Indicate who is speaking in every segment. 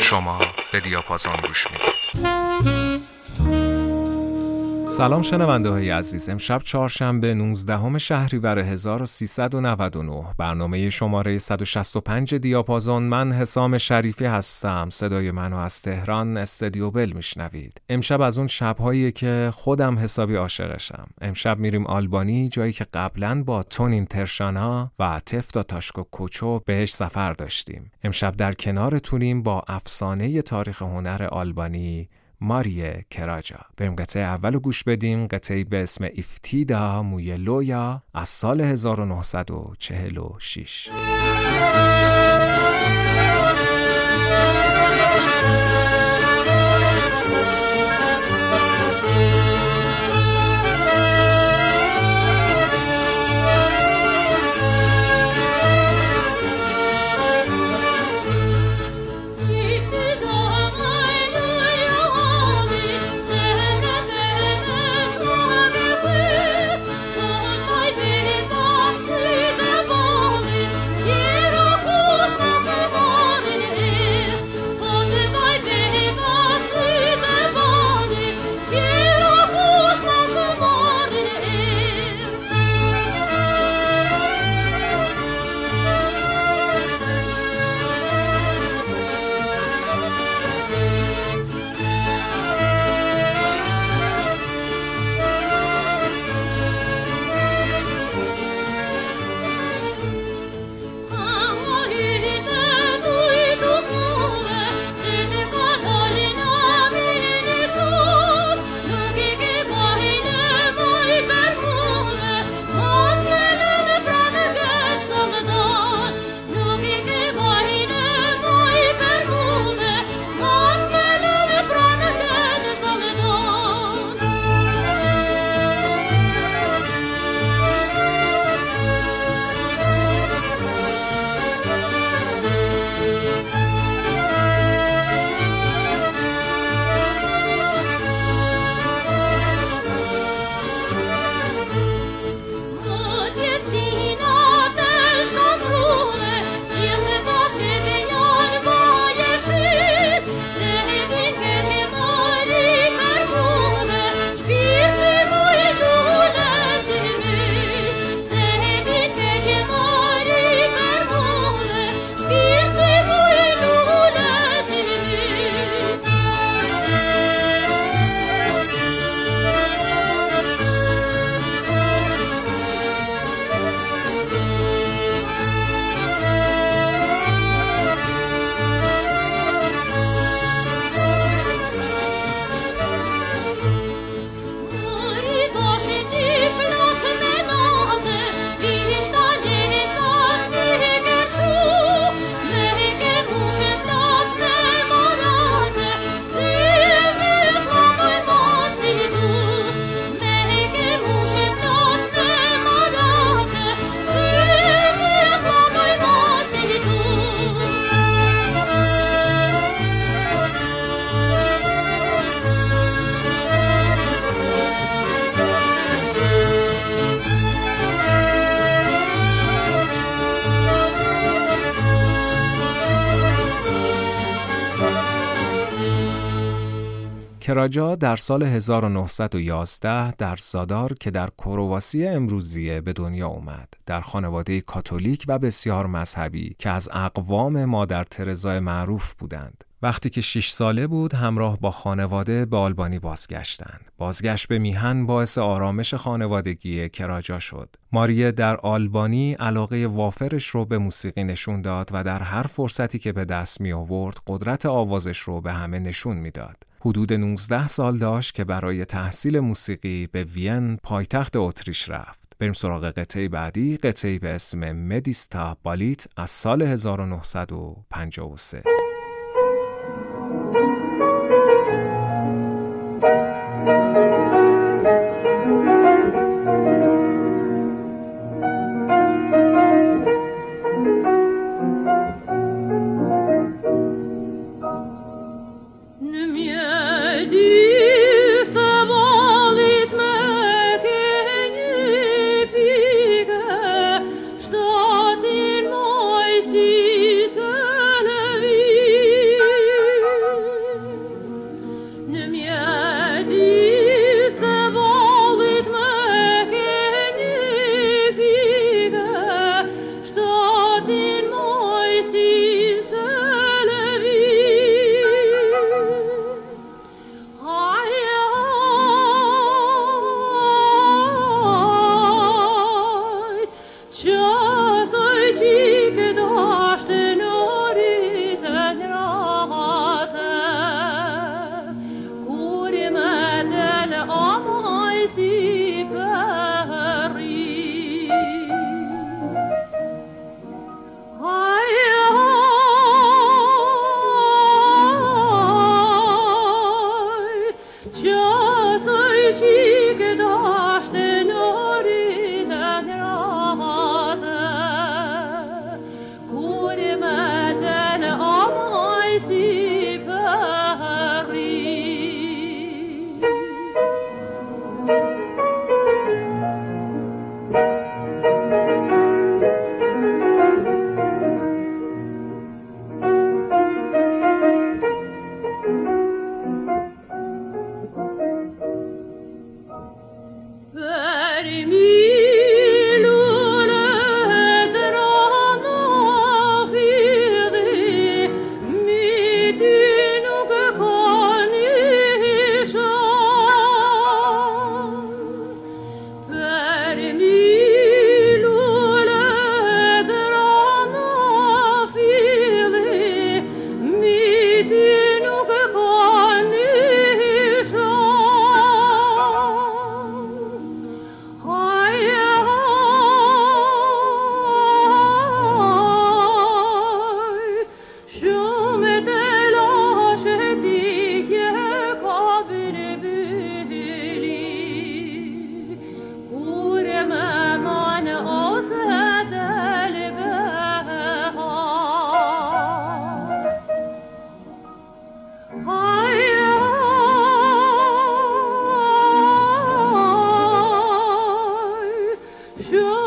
Speaker 1: شما به دیاپازون گوش می‌دید
Speaker 2: سلام شنونده های عزیز. امشب چهارشنبه 19 شهریور 1399 برنامه شماره 165 دیاپازون من حسام شریفی هستم. صدای منو از تهران استدیو بل میشنوید. امشب از اون شبهایی که خودم حسابی عاشقشم. امشب میریم آلبانی جایی که قبلا با تونین ترشانا و تفتا تاشکو کوچو بهش سفر داشتیم. امشب در کنارتونیم با افسانه تاریخ هنر آلبانی ماریه کراجا. بریم قطعه اول گوش بدیم. قطعه به اسم افتیدا موی لویا از سال 1946 کراجا در سال 1911 در زادار که در کرواسی امروزیه به دنیا اومد در خانواده کاتولیک و بسیار مذهبی که از اقوام مادر ترزای معروف بودند وقتی که 6 ساله بود همراه با خانواده به آلبانی بازگشتند. بازگشت به میهن باعث آرامش خانوادگی کراجا شد. ماریه در آلبانی علاقه وافرش رو به موسیقی نشون داد و در هر فرصتی که به دست می آورد قدرت آوازش رو به همه نشون می‌داد. حدود 19 سال داشت که برای تحصیل موسیقی به وین پایتخت اتریش رفت. بریم سراغ قطعه بعدی قطعه به اسم مدیستا بالیت از سال 1953
Speaker 3: Sure.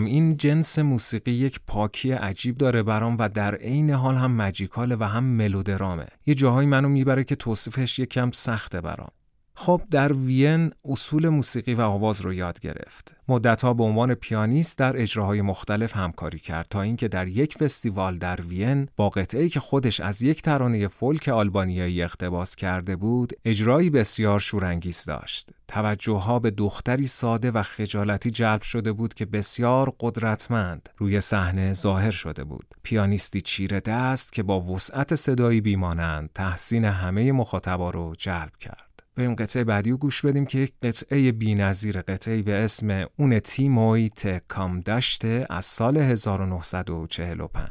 Speaker 2: نمی‌دونم این جنس موسیقی یک پاکی عجیب داره برام و در عین حال هم مجیکاله و هم ملودرامه. یه جاهایی منو می‌بره که توصیفش یکم سخته برام. خب در وین اصول موسیقی و آواز رو یاد گرفت. مدتها به عنوان پیانیست در اجراهای مختلف همکاری کرد تا اینکه در یک فستیوال در وین با قطعه‌ای که خودش از یک ترانه فولک آلبانیایی اقتباس کرده بود، اجرایی بسیار شورانگیز داشت. توجهها به دختری ساده و خجالتی جلب شده بود که بسیار قدرتمند روی صحنه ظاهر شده بود. پیانیستی چیره دست که با وسعت صدایی بیمانند تحسین همه مخاطبا رو جلب کرد. بریم قطعه بعدی گوش بدیم که یک قطعه نظیر قطعه به اسم اون تیمویت کام داشته از سال 1945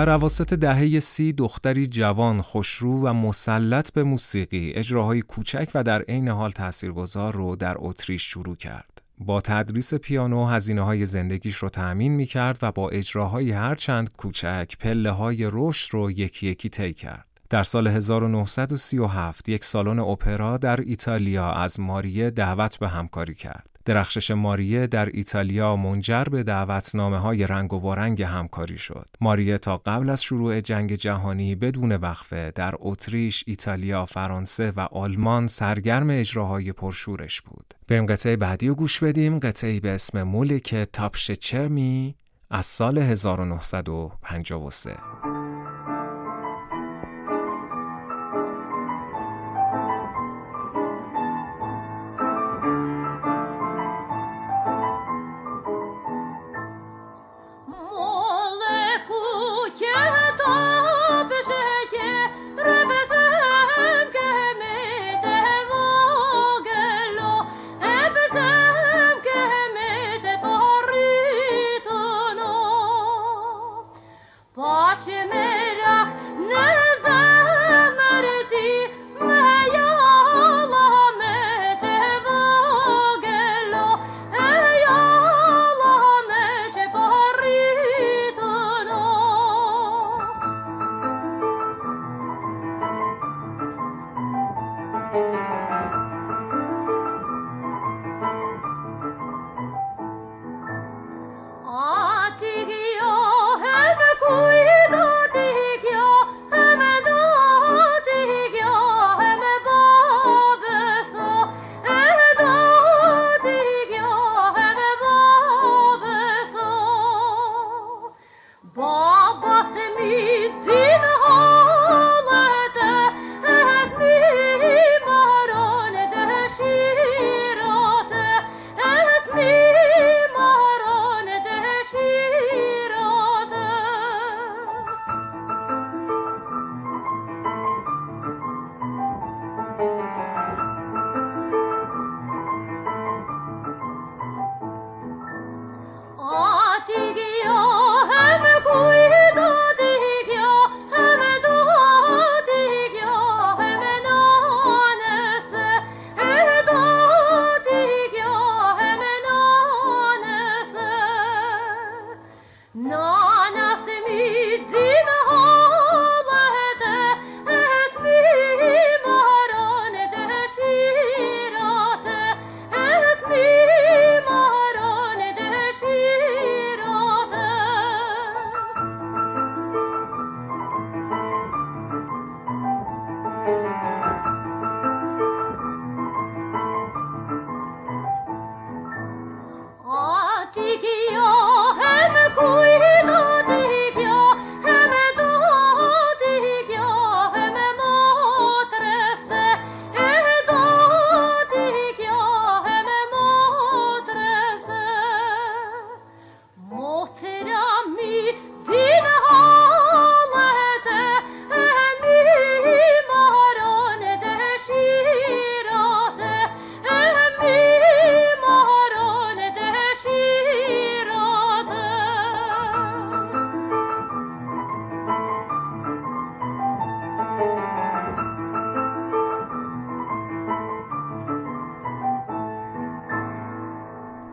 Speaker 2: در عواسط دهه سی دختری جوان خوشرو و مسلط به موسیقی اجراهای کوچک و در عین حال تاثیرگذار رو در اتریش شروع کرد. با تدریس پیانو هزینه های زندگیش رو تأمین می کرد و با اجراهای هرچند کوچک پله های رشد رو یکی یکی طی کرد. در سال 1937 یک سالن اپرا در ایتالیا از ماریه دعوت به همکاری کرد. درخشش ماریه در ایتالیا منجر به دعوتنامه های رنگ و وارنگ همکاری شد. ماریه تا قبل از شروع جنگ جهانی بدون وقفه در اتریش، ایتالیا، فرانسه و آلمان سرگرم اجراهای پرشورش بود. بریم قطعه بعدی رو گوش بدیم. قطعه به اسم مولک تاپش چرمی از سال 1953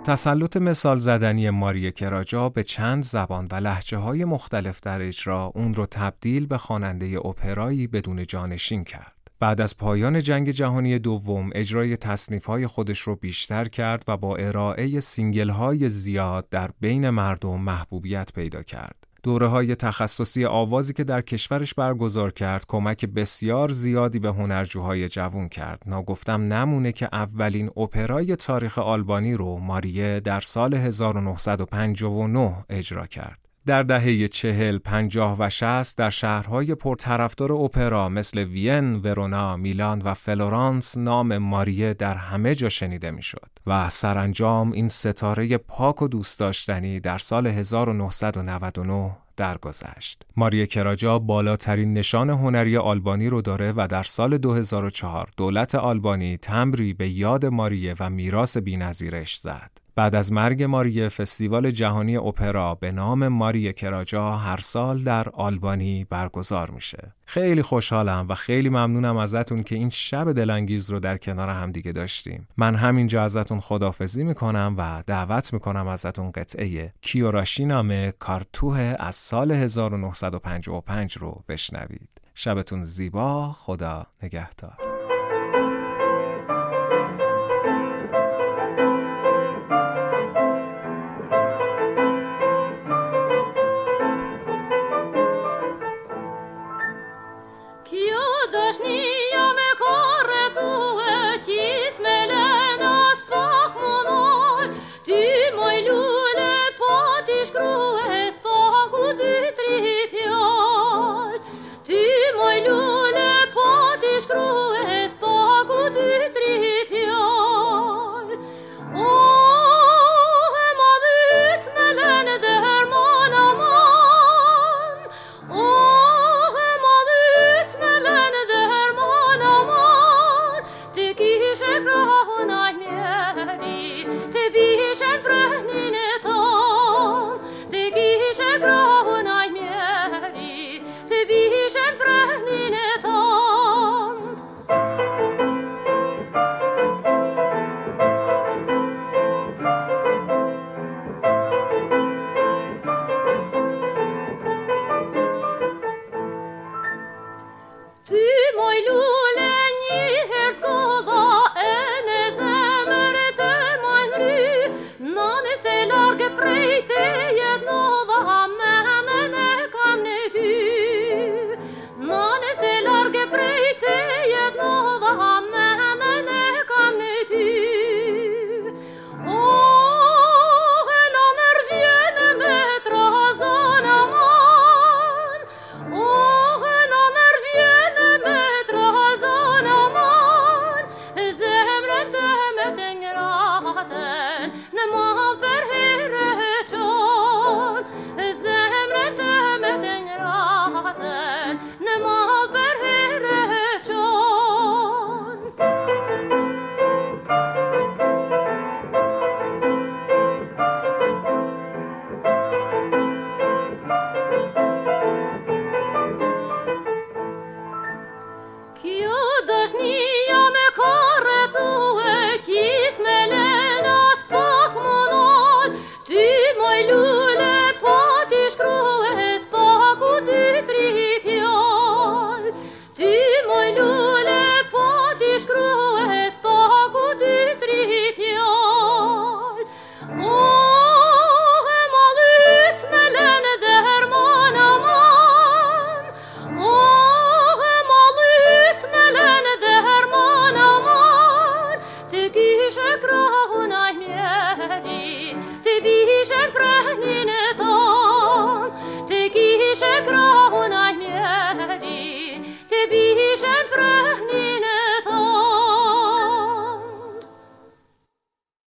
Speaker 2: تسلط مثال زدنی ماری کراجا به چند زبان و لهجه های مختلف در اجرا اون رو تبدیل به خواننده اپرایی بدون جانشین کرد. بعد از پایان جنگ جهانی دوم اجرای تصنیف های خودش رو بیشتر کرد و با ارائه single های زیاد در بین مردم محبوبیت پیدا کرد. دوره های تخصصی آوازی که در کشورش برگزار کرد کمک بسیار زیادی به هنرجوهای جوون کرد. ناگفتم نمونه که اولین اپرای تاریخ آلبانی رو ماریه در سال 1959 اجرا کرد. در دهه چهل، پنجاه و شست در شهرهای پرطرفدار اپرا مثل وین، ورونا، میلان و فلورانس نام ماریه در همه جا شنیده می‌شد و سرانجام این ستاره پاک و دوست داشتنی در سال 1999 درگذشت. ماریه کراجا بالاترین نشان هنری آلبانی رو داره و در سال 2004 دولت آلبانی تمبری به یاد ماریه و میراث بی‌نظیرش زد. بعد از مرگ ماریه فستیوال جهانی اپرا به نام ماریه کراجا هر سال در آلبانی برگزار میشه. خیلی خوشحالم و خیلی ممنونم ازتون که این شب دلانگیز رو در کنار همدیگه داشتیم. من همینجا ازتون خدافزی می‌کنم و دعوت می‌کنم ازتون قطعه کیوراشی نامه کارتوه از سال 1955 رو بشنوید. شبتون زیبا خدا نگهدار.